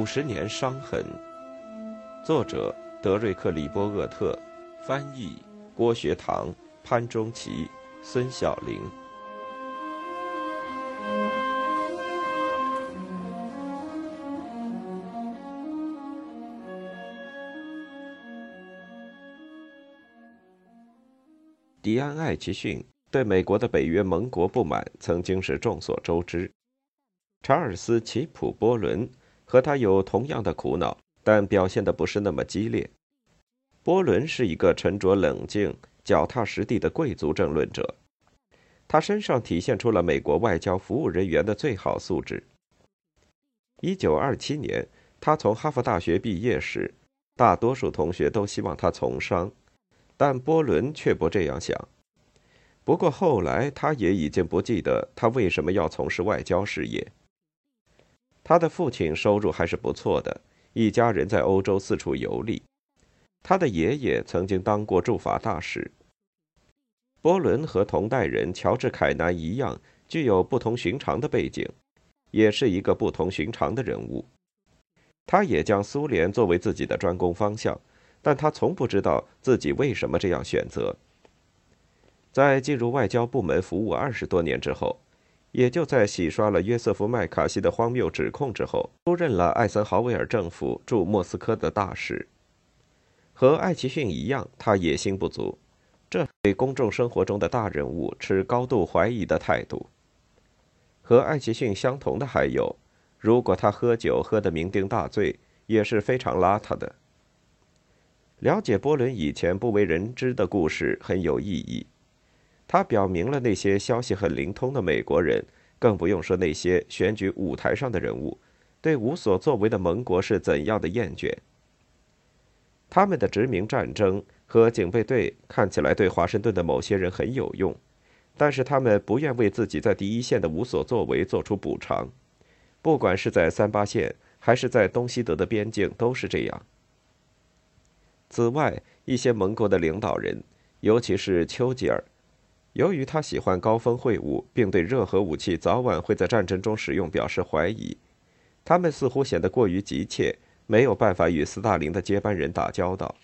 五十年伤痕，作者德瑞克·里波厄特，翻译郭学堂、潘中奇、孙晓玲。迪安·艾奇逊对美国的北约盟国不满，曾经是众所周知。查尔斯·齐普·波伦。和他有同样的苦恼，但表现的不是那么激烈。波伦是一个沉着冷静、脚踏实地的贵族政论者，他身上体现出了美国外交服务人员的最好素质。一九二七年，他从哈佛大学毕业时，大多数同学都希望他从商，但波伦却不这样想。不过后来，他也已经不记得他为什么要从事外交事业。他的父亲收入还是不错的，一家人在欧洲四处游历。他的爷爷曾经当过驻法大使。波伦和同代人乔治·凯南一样，具有不同寻常的背景，也是一个不同寻常的人物。他也将苏联作为自己的专攻方向，但他从不知道自己为什么这样选择。在进入外交部门服务二十多年之后。也就在洗刷了约瑟夫·麦卡锡的荒谬指控之后，出任了艾森豪威尔政府驻莫斯科的大使。和艾奇逊一样，他野心不足，这对公众生活中的大人物持高度怀疑的态度。和艾奇逊相同的还有，如果他喝酒喝得酩酊大醉，也是非常邋遢的。了解波伦以前不为人知的故事很有意义。他表明了那些消息很灵通的美国人，更不用说那些选举舞台上的人物，对无所作为的盟国是怎样的厌倦。他们的殖民战争和警备队看起来对华盛顿的某些人很有用，但是他们不愿为自己在第一线的无所作为做出补偿，不管是在三八线还是在东西德的边境都是这样。此外，一些盟国的领导人，尤其是丘吉尔。由于他喜欢高峰会晤，并对热核武器早晚会在战争中使用表示怀疑，他们似乎显得过于急切，没有办法与斯大林的接班人打交道。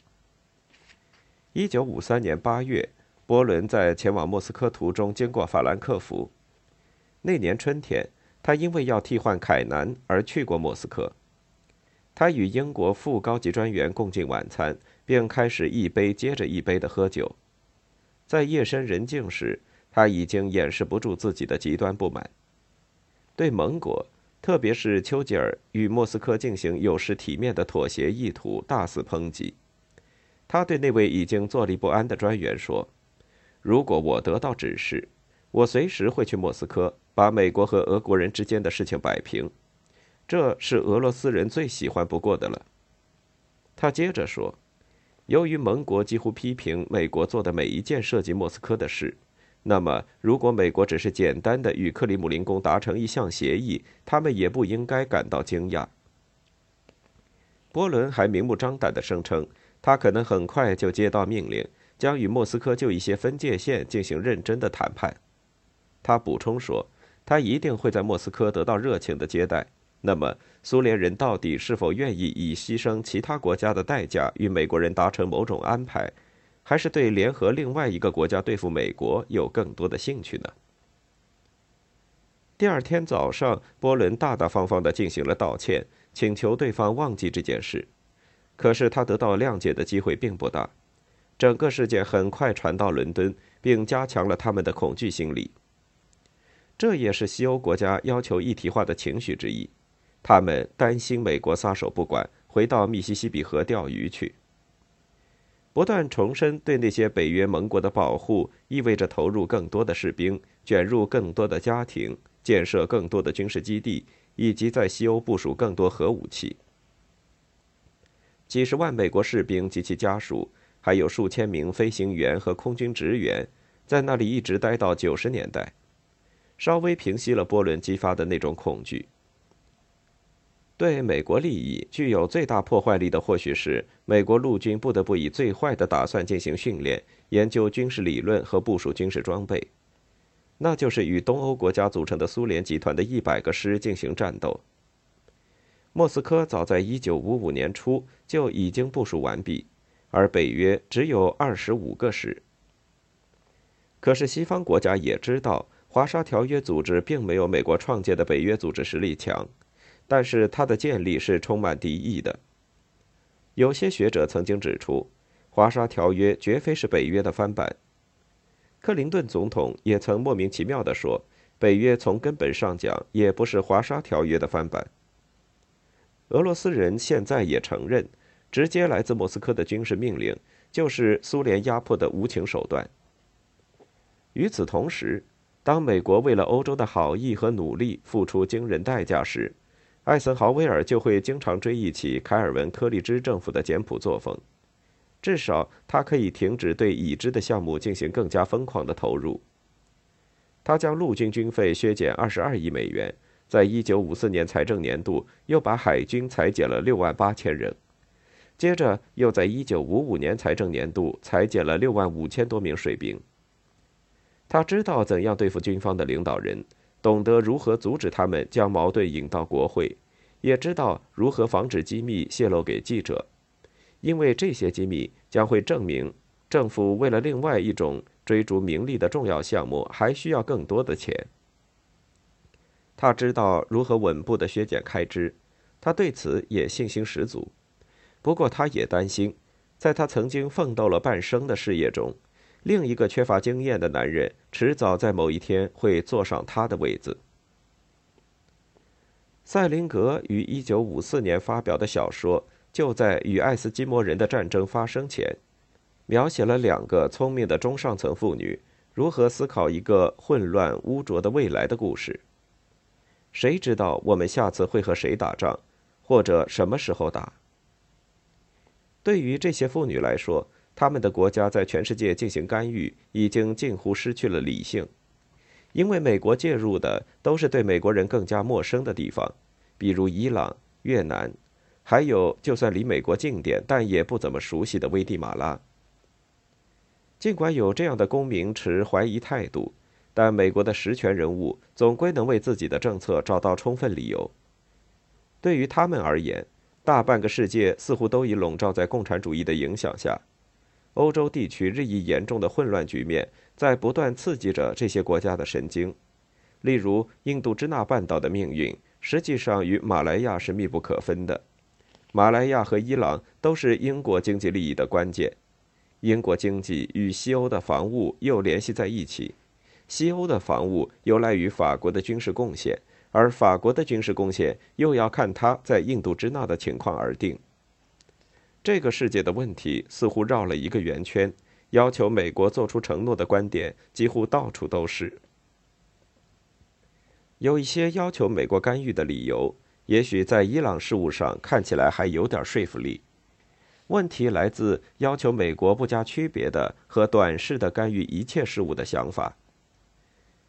一九五三年八月，波伦在前往莫斯科途中经过法兰克福。那年春天，他因为要替换凯南而去过莫斯科。他与英国副高级专员共进晚餐，并开始一杯接着一杯的喝酒。在夜深人静时，他已经掩饰不住自己的极端不满，对盟国，特别是丘吉尔与莫斯科进行有失体面的妥协意图大肆抨击。他对那位已经坐立不安的专员说：“如果我得到指示，我随时会去莫斯科，把美国和俄国人之间的事情摆平。这是俄罗斯人最喜欢不过的了。”他接着说。由于盟国几乎批评美国做的每一件涉及莫斯科的事，那么如果美国只是简单的与克里姆林宫达成一项协议，他们也不应该感到惊讶。波伦还明目张胆地声称，他可能很快就接到命令，将与莫斯科就一些分界线进行认真的谈判。他补充说，他一定会在莫斯科得到热情的接待。那么，苏联人到底是否愿意以牺牲其他国家的代价与美国人达成某种安排，还是对联合另外一个国家对付美国有更多的兴趣呢？第二天早上，波伦大大方方地进行了道歉，请求对方忘记这件事。可是他得到谅解的机会并不大。整个事件很快传到伦敦，并加强了他们的恐惧心理。这也是西欧国家要求一体化的情绪之一。他们担心美国撒手不管，回到密西西比河钓鱼去。不断重申对那些北约盟国的保护，意味着投入更多的士兵，卷入更多的家庭，建设更多的军事基地，以及在西欧部署更多核武器。几十万美国士兵及其家属，还有数千名飞行员和空军职员，在那里一直待到九十年代，稍微平息了波伦激发的那种恐惧。对美国利益具有最大破坏力的，或许是美国陆军不得不以最坏的打算进行训练、研究军事理论和部署军事装备，那就是与东欧国家组成的苏联集团的一百个师进行战斗。莫斯科早在1955年初就已经部署完毕，而北约只有25个师。可是西方国家也知道，华沙条约组织并没有美国创建的北约组织实力强，但是它的建立是充满敌意的。有些学者曾经指出，华沙条约绝非是北约的翻版。克林顿总统也曾莫名其妙地说，北约从根本上讲也不是华沙条约的翻版。俄罗斯人现在也承认，直接来自莫斯科的军事命令就是苏联压迫的无情手段。与此同时，当美国为了欧洲的好意和努力付出惊人代价时，艾森豪威尔就会经常追忆起凯尔文·柯立芝政府的简朴作风，至少他可以停止对已知的项目进行更加疯狂的投入。他将陆军军费削减二十二亿美元，在一九五四年财政年度又把海军裁减了六万八千人，接着又在一九五五年财政年度裁减了六万五千多名水兵。他知道怎样对付军方的领导人。懂得如何阻止他们将矛盾引到国会，也知道如何防止机密泄露给记者，因为这些机密将会证明政府为了另外一种追逐名利的重要项目还需要更多的钱。他知道如何稳步的削减开支，他对此也信心十足。不过，他也担心，在他曾经奋斗了半生的事业中。另一个缺乏经验的男人，迟早在某一天会坐上他的位子。塞林格于1954年发表的小说，就在与爱斯基摩人的战争发生前，描写了两个聪明的中上层妇女如何思考一个混乱污浊的未来的故事。谁知道我们下次会和谁打仗，或者什么时候打？对于这些妇女来说，他们的国家在全世界进行干预，已经近乎失去了理性，因为美国介入的都是对美国人更加陌生的地方，比如伊朗、越南，还有就算离美国近点但也不怎么熟悉的危地马拉。尽管有这样的公民持怀疑态度，但美国的实权人物总归能为自己的政策找到充分理由。对于他们而言，大半个世界似乎都已笼罩在共产主义的影响下。欧洲地区日益严重的混乱局面在不断刺激着这些国家的神经，例如印度支那半岛的命运实际上与马来亚是密不可分的。马来亚和伊朗都是英国经济利益的关键，英国经济与西欧的防务又联系在一起，西欧的防务由来于法国的军事贡献，而法国的军事贡献又要看他在印度支那的情况而定。这个世界的问题似乎绕了一个圆圈，要求美国做出承诺的观点几乎到处都是。有一些要求美国干预的理由，也许在伊朗事务上看起来还有点说服力。问题来自要求美国不加区别的和短视的干预一切事务的想法。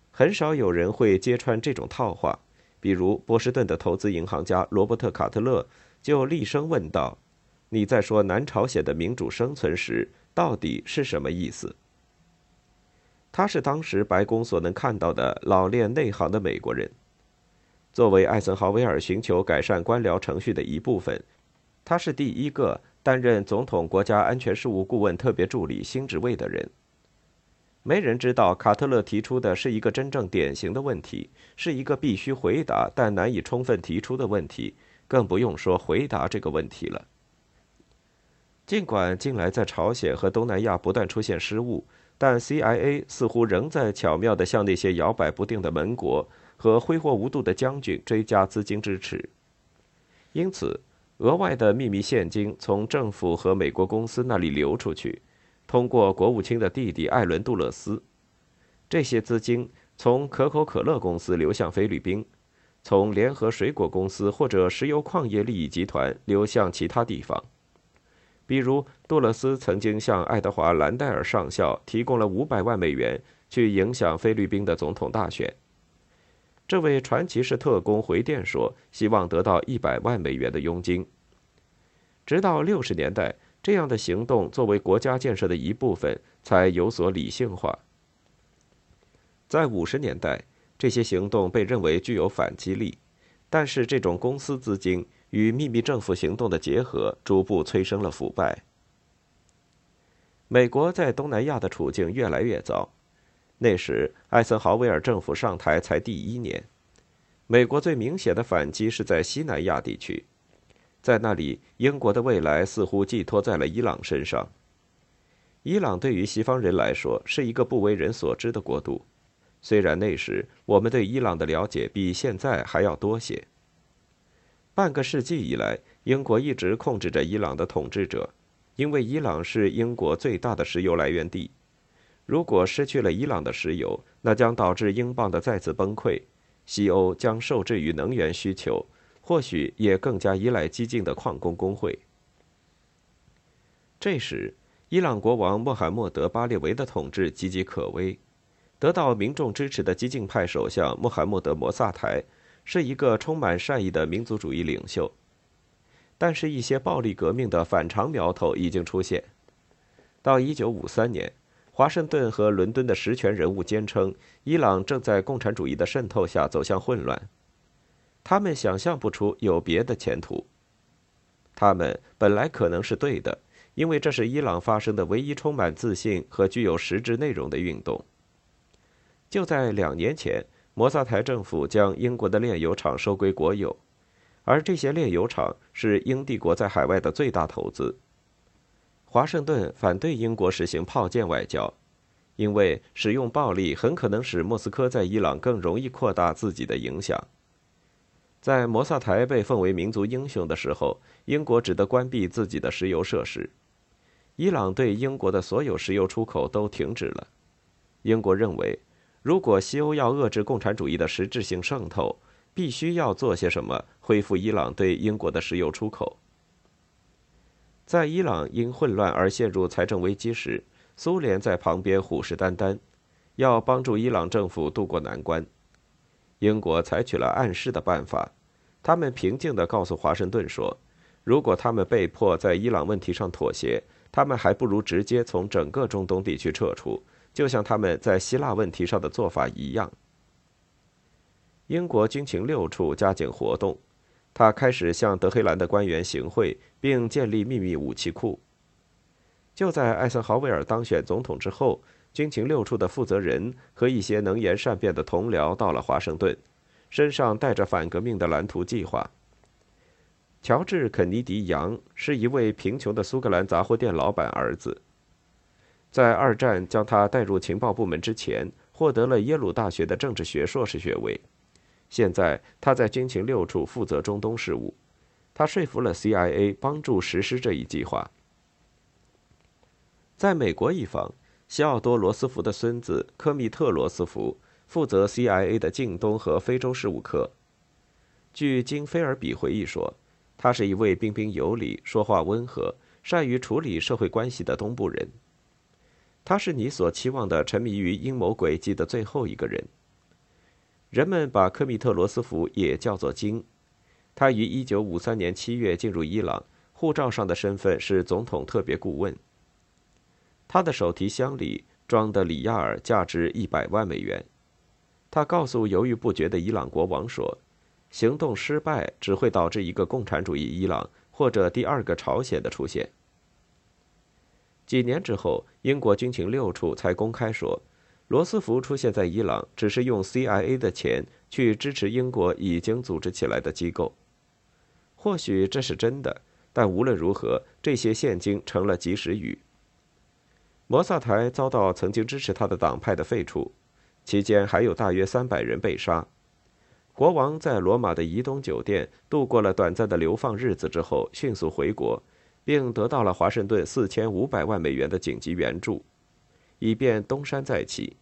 很少有人会揭穿这种套话，比如波士顿的投资银行家罗伯特·卡特勒就厉声问道。你在说南朝鲜的民主生存时，到底是什么意思？他是当时白宫所能看到的老练内行的美国人。作为艾森豪威尔寻求改善官僚程序的一部分，他是第一个担任总统国家安全事务顾问特别助理新职位的人。没人知道卡特勒提出的是一个真正典型的问题，是一个必须回答但难以充分提出的问题，更不用说回答这个问题了。尽管近来在朝鲜和东南亚不断出现失误，但 CIA 似乎仍在巧妙地向那些摇摆不定的盟国和挥霍无度的将军追加资金支持。因此，额外的秘密现金从政府和美国公司那里流出去，通过国务卿的弟弟艾伦·杜勒斯。这些资金从可口可乐公司流向菲律宾，从联合水果公司或者石油矿业利益集团流向其他地方。比如，杜勒斯曾经向爱德华·兰戴尔上校提供了五百万美元，去影响菲律宾的总统大选。这位传奇式特工回电说，希望得到一百万美元的佣金。直到六十年代，这样的行动作为国家建设的一部分，才有所理性化。在五十年代，这些行动被认为具有反击力，但是这种公司资金。与秘密政府行动的结合，逐步催生了腐败。美国在东南亚的处境越来越糟。那时，艾森豪威尔政府上台才第一年。美国最明显的反击是在西南亚地区，在那里，英国的未来似乎寄托在了伊朗身上。伊朗对于西方人来说是一个不为人所知的国度，虽然那时我们对伊朗的了解比现在还要多些。半个世纪以来，英国一直控制着伊朗的统治者。因为伊朗是英国最大的石油来源地，如果失去了伊朗的石油，那将导致英镑的再次崩溃，西欧将受制于能源需求，或许也更加依赖激进的矿工工会。这时，伊朗国王穆罕默德·巴列维的统治岌岌可危，得到民众支持的激进派首相穆罕默德·摩萨台是一个充满善意的民族主义领袖。但是，一些暴力革命的反常苗头已经出现。到1953年，华盛顿和伦敦的实权人物坚称，伊朗正在共产主义的渗透下走向混乱。他们想象不出有别的前途。他们本来可能是对的，因为这是伊朗发生的唯一充满自信和具有实质内容的运动。就在两年前，摩萨台政府将英国的炼油厂收归国有。而这些炼油厂是英帝国在海外的最大投资。华盛顿反对英国实行炮舰外交，因为使用暴力很可能使莫斯科在伊朗更容易扩大自己的影响。在摩萨台被奉为民族英雄的时候，英国只得关闭自己的石油设施，伊朗对英国的所有石油出口都停止了。英国认为，如果西欧要遏制共产主义的实质性渗透，必须要做些什么，恢复伊朗对英国的石油出口。在伊朗因混乱而陷入财政危机时，苏联在旁边虎视眈眈，要帮助伊朗政府渡过难关。英国采取了暗示的办法，他们平静地告诉华盛顿说：“如果他们被迫在伊朗问题上妥协，他们还不如直接从整个中东地区撤出，就像他们在希腊问题上的做法一样。”英国军情六处加紧活动，他开始向德黑兰的官员行贿，并建立秘密武器库。就在艾森豪威尔当选总统之后，军情六处的负责人和一些能言善辩的同僚到了华盛顿，身上带着反革命的蓝图计划。乔治·肯尼迪·杨是一位贫穷的苏格兰杂货店老板儿子，在二战将他带入情报部门之前，获得了耶鲁大学的政治学硕士学位。现在他在军情六处负责中东事务，他说服了 CIA 帮助实施这一计划。在美国一方，西奥多·罗斯福的孙子科密特·罗斯福负责 CIA 的近东和非洲事务科。据金菲尔比回忆说，他是一位彬彬有礼、说话温和、善于处理社会关系的东部人。他是你所期望的沉迷于阴谋诡计的最后一个人。人们把科米特罗斯福也叫做金，他于1953年7月进入伊朗，护照上的身份是总统特别顾问。他的手提箱里装的里亚尔价值100万美元。他告诉犹豫不决的伊朗国王说：“行动失败只会导致一个共产主义伊朗或者第二个朝鲜的出现。”几年之后，英国军情六处才公开说。罗斯福出现在伊朗，只是用 CIA 的钱去支持英国已经组织起来的机构。或许这是真的，但无论如何，这些现金成了及时雨。摩萨台遭到曾经支持他的党派的废除，期间还有大约三百人被杀。国王在罗马的移东酒店度过了短暂的流放日子之后，迅速回国，并得到了华盛顿四千五百万美元的紧急援助。以便东山再起。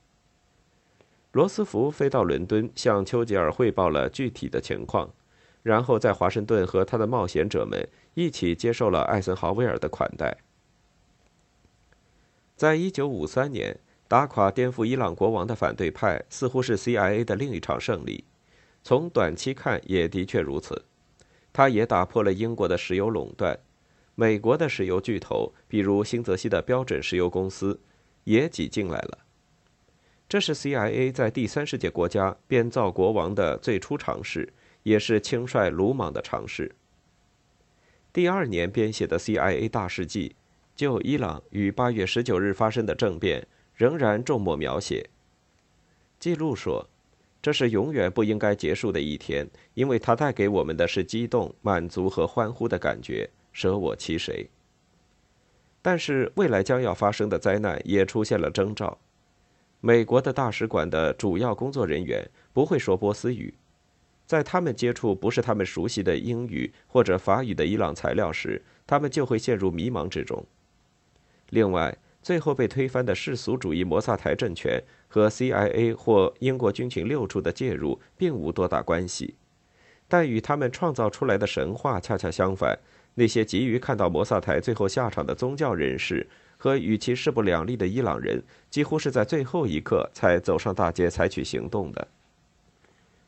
罗斯福飞到伦敦，向丘吉尔汇报了具体的情况，然后在华盛顿和他的冒险者们一起接受了艾森豪威尔的款待。在一九五三年，打垮颠覆伊朗国王的反对派似乎是 CIA 的另一场胜利，从短期看也的确如此。他也打破了英国的石油垄断，美国的石油巨头，比如新泽西的标准石油公司。也挤进来了。这是 CIA 在第三世界国家编造国王的最初尝试，也是轻率鲁莽的尝试。第二年编写的 CIA 大事记，就伊朗于8月19日发生的政变，仍然重墨描写。记录说：“这是永远不应该结束的一天，因为它带给我们的是激动、满足和欢呼的感觉，舍我其谁。”但是，未来将要发生的灾难也出现了征兆。美国的大使馆的主要工作人员不会说波斯语，在他们接触不是他们熟悉的英语或者法语的伊朗材料时，他们就会陷入迷茫之中。另外，最后被推翻的世俗主义摩萨台政权和 CIA 或英国军情六处的介入并无多大关系，但与他们创造出来的神话恰恰相反。那些急于看到摩萨台最后下场的宗教人士和与其势不两立的伊朗人，几乎是在最后一刻才走上大街采取行动的。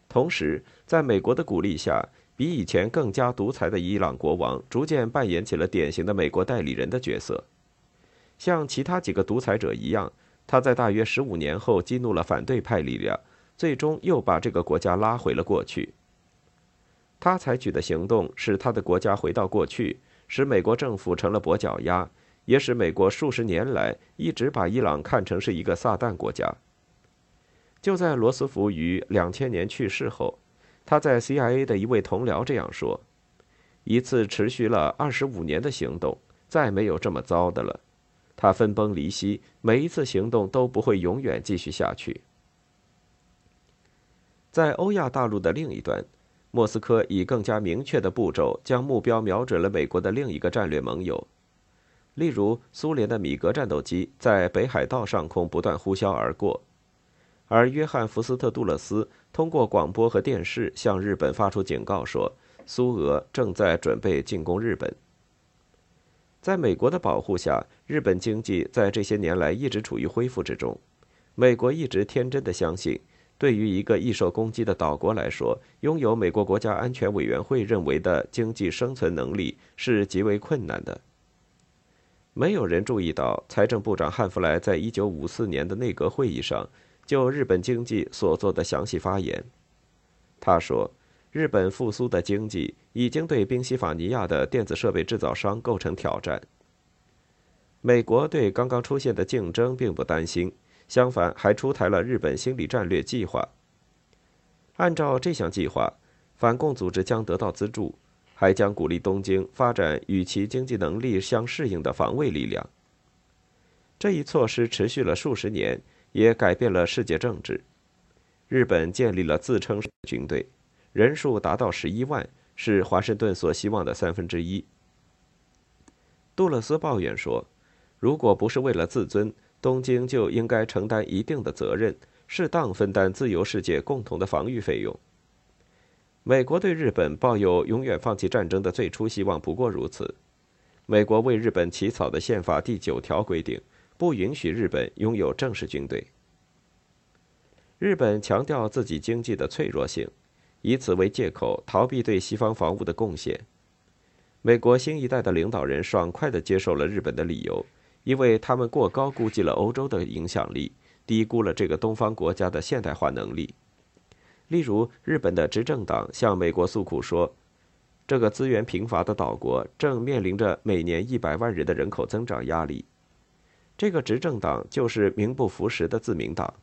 同时，在美国的鼓励下，比以前更加独裁的伊朗国王逐渐扮演起了典型的美国代理人的角色。像其他几个独裁者一样，他在大约十五年后激怒了反对派力量，最终又把这个国家拉回了过去。他采取的行动使他的国家回到过去，使美国政府成了跛脚鸭，也使美国数十年来一直把伊朗看成是一个撒旦国家。就在罗斯福于两千年去世后，他在 CIA 的一位同僚这样说：“一次持续了二十五年的行动，再没有这么糟的了。他分崩离析，每一次行动都不会永远继续下去。”在欧亚大陆的另一端。莫斯科以更加明确的步骤将目标瞄准了美国的另一个战略盟友，例如苏联的米格战斗机在北海道上空不断呼啸而过，而约翰·福斯特·杜勒斯通过广播和电视向日本发出警告说，苏俄正在准备进攻日本。在美国的保护下，日本经济在这些年来一直处于恢复之中。美国一直天真的相信。对于一个易受攻击的岛国来说，拥有美国国家安全委员会认为的经济生存能力是极为困难的。没有人注意到，财政部长汉弗莱在一九五四年的内阁会议上就日本经济所做的详细发言。他说：“日本复苏的经济已经对宾夕法尼亚的电子设备制造商构成挑战。”美国对刚刚出现的竞争并不担心。相反，还出台了日本心理战略计划。按照这项计划，反共组织将得到资助，还将鼓励东京发展与其经济能力相适应的防卫力量。这一措施持续了数十年，也改变了世界政治。日本建立了自称军队，人数达到十一万，是华盛顿所希望的三分之一。杜勒斯抱怨说：“如果不是为了自尊。”东京就应该承担一定的责任，适当分担自由世界共同的防御费用。美国对日本抱有永远放弃战争的最初希望不过如此。美国为日本起草的宪法第九条规定，不允许日本拥有正式军队。日本强调自己经济的脆弱性，以此为借口逃避对西方防务的贡献。美国新一代的领导人爽快地接受了日本的理由。因为他们过高估计了欧洲的影响力，低估了这个东方国家的现代化能力。例如，日本的执政党向美国诉苦说，这个资源贫乏的岛国正面临着每年一百万人的人口增长压力。这个执政党就是名不符实的自民党。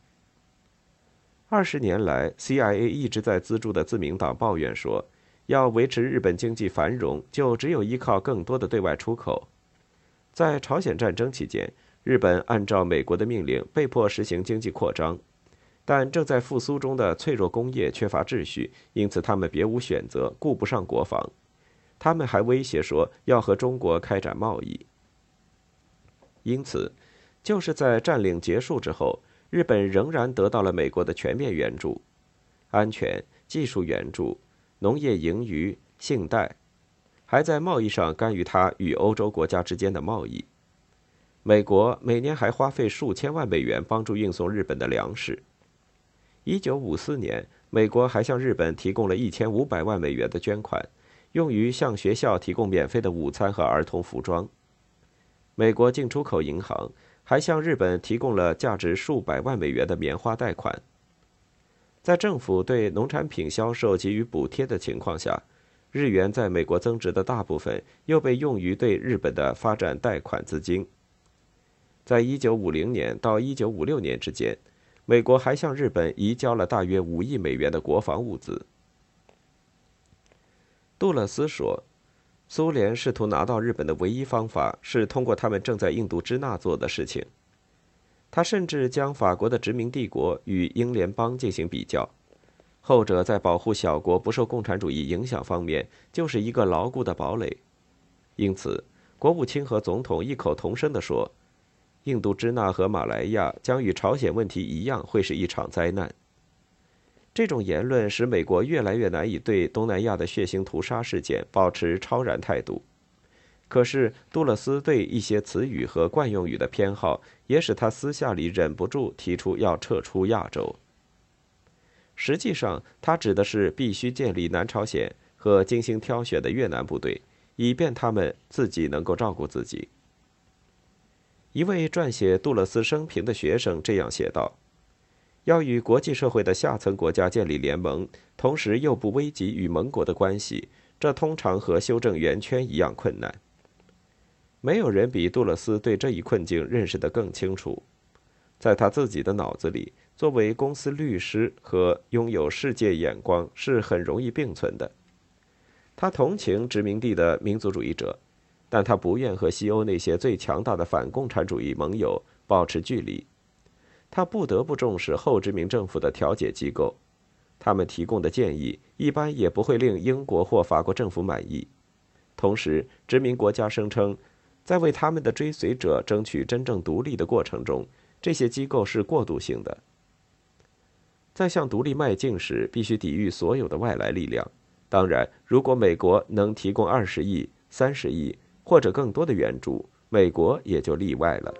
二十年来，CIA 一直在资助的自民党抱怨说，要维持日本经济繁荣，就只有依靠更多的对外出口。在朝鲜战争期间，日本按照美国的命令被迫实行经济扩张，但正在复苏中的脆弱工业缺乏秩序，因此他们别无选择，顾不上国防。他们还威胁说要和中国开展贸易。因此，就是在占领结束之后，日本仍然得到了美国的全面援助、安全、技术援助、农业盈余、信贷。还在贸易上干预他与欧洲国家之间的贸易。美国每年还花费数千万美元帮助运送日本的粮食。一九五四年，美国还向日本提供了一千五百万美元的捐款，用于向学校提供免费的午餐和儿童服装。美国进出口银行还向日本提供了价值数百万美元的棉花贷款。在政府对农产品销售给予补贴的情况下。日元在美国增值的大部分又被用于对日本的发展贷款资金。在一九五零年到一九五六年之间，美国还向日本移交了大约五亿美元的国防物资。杜勒斯说，苏联试图拿到日本的唯一方法是通过他们正在印度支那做的事情。他甚至将法国的殖民帝国与英联邦进行比较。后者在保护小国不受共产主义影响方面就是一个牢固的堡垒，因此，国务卿和总统异口同声地说：“印度支那和马来亚将与朝鲜问题一样，会是一场灾难。”这种言论使美国越来越难以对东南亚的血腥屠杀事件保持超然态度。可是，杜勒斯对一些词语和惯用语的偏好，也使他私下里忍不住提出要撤出亚洲。实际上，他指的是必须建立南朝鲜和精心挑选的越南部队，以便他们自己能够照顾自己。一位撰写杜勒斯生平的学生这样写道：“要与国际社会的下层国家建立联盟，同时又不危及与盟国的关系，这通常和修正圆圈一样困难。没有人比杜勒斯对这一困境认识得更清楚，在他自己的脑子里。”作为公司律师和拥有世界眼光是很容易并存的。他同情殖民地的民族主义者，但他不愿和西欧那些最强大的反共产主义盟友保持距离。他不得不重视后殖民政府的调解机构，他们提供的建议一般也不会令英国或法国政府满意。同时，殖民国家声称，在为他们的追随者争取真正独立的过程中，这些机构是过渡性的。在向独立迈进时，必须抵御所有的外来力量。当然，如果美国能提供二十亿、三十亿或者更多的援助，美国也就例外了。